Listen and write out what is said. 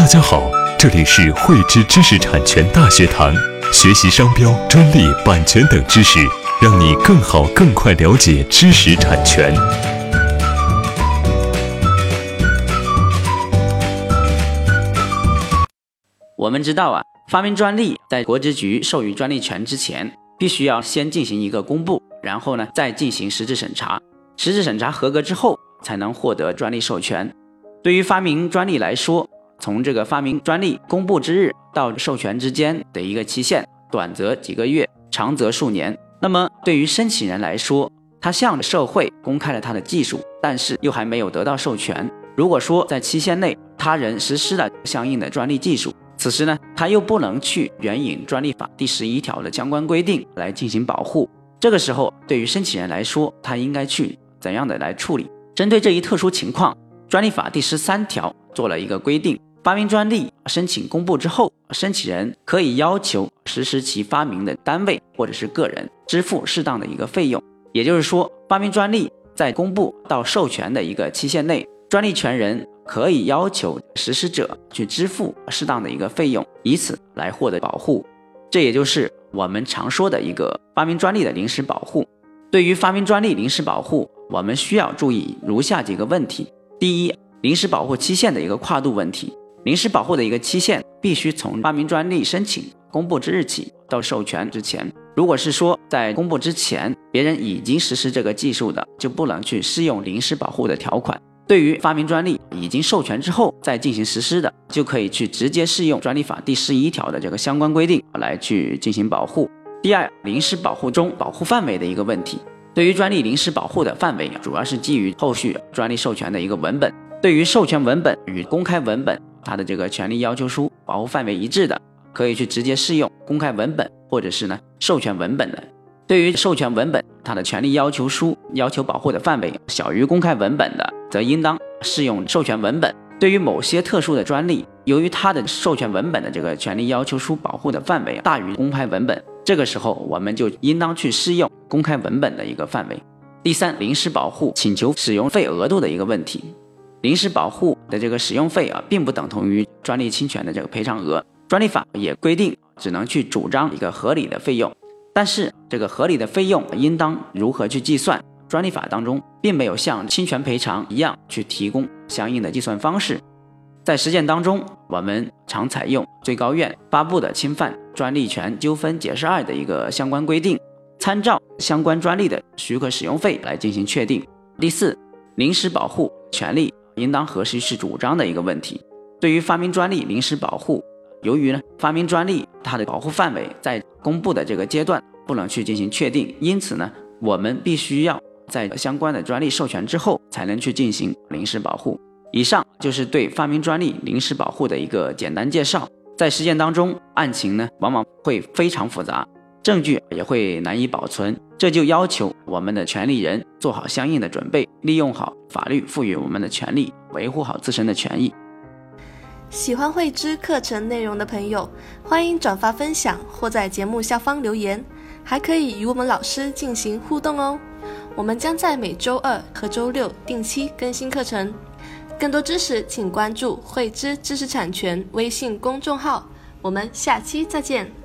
大家好，这里是汇知知识产权大学堂，学习商标、专利、版权等知识，让你更好、更快了解知识产权。我们知道啊，发明专利在国资局授予专利权之前，必须要先进行一个公布，然后呢再进行实质审查，实质审查合格之后，才能获得专利授权。对于发明专利来说，从这个发明专利公布之日到授权之间的一个期限，短则几个月，长则数年。那么对于申请人来说，他向社会公开了他的技术，但是又还没有得到授权。如果说在期限内他人实施了相应的专利技术，此时呢，他又不能去援引专利法第十一条的相关规定来进行保护。这个时候，对于申请人来说，他应该去怎样的来处理？针对这一特殊情况，专利法第十三条做了一个规定。发明专利申请公布之后，申请人可以要求实施其发明的单位或者是个人支付适当的一个费用。也就是说，发明专利在公布到授权的一个期限内，专利权人可以要求实施者去支付适当的一个费用，以此来获得保护。这也就是我们常说的一个发明专利的临时保护。对于发明专利临时保护，我们需要注意如下几个问题：第一，临时保护期限的一个跨度问题。临时保护的一个期限必须从发明专利申请公布之日起到授权之前。如果是说在公布之前别人已经实施这个技术的，就不能去适用临时保护的条款。对于发明专利已经授权之后再进行实施的，就可以去直接适用专利法第十一条的这个相关规定来去进行保护。第二，临时保护中保护范围的一个问题。对于专利临时保护的范围，主要是基于后续专利授权的一个文本。对于授权文本与公开文本。它的这个权利要求书保护范围一致的，可以去直接适用公开文本，或者是呢授权文本的。对于授权文本，它的权利要求书要求保护的范围小于公开文本的，则应当适用授权文本。对于某些特殊的专利，由于它的授权文本的这个权利要求书保护的范围大于公开文本，这个时候我们就应当去适用公开文本的一个范围。第三，临时保护请求使用费额度的一个问题。临时保护的这个使用费啊，并不等同于专利侵权的这个赔偿额。专利法也规定，只能去主张一个合理的费用，但是这个合理的费用应当如何去计算？专利法当中并没有像侵权赔偿一样去提供相应的计算方式。在实践当中，我们常采用最高院发布的《侵犯专利权纠纷解释二》的一个相关规定，参照相关专利的许可使用费来进行确定。第四，临时保护权利。应当何时是主张的一个问题。对于发明专利临时保护，由于呢发明专利它的保护范围在公布的这个阶段不能去进行确定，因此呢我们必须要在相关的专利授权之后才能去进行临时保护。以上就是对发明专利临时保护的一个简单介绍。在实践当中，案情呢往往会非常复杂。证据也会难以保存，这就要求我们的权利人做好相应的准备，利用好法律赋予我们的权利，维护好自身的权益。喜欢慧知课程内容的朋友，欢迎转发分享或在节目下方留言，还可以与我们老师进行互动哦。我们将在每周二和周六定期更新课程，更多知识请关注慧知知识产权微信公众号。我们下期再见。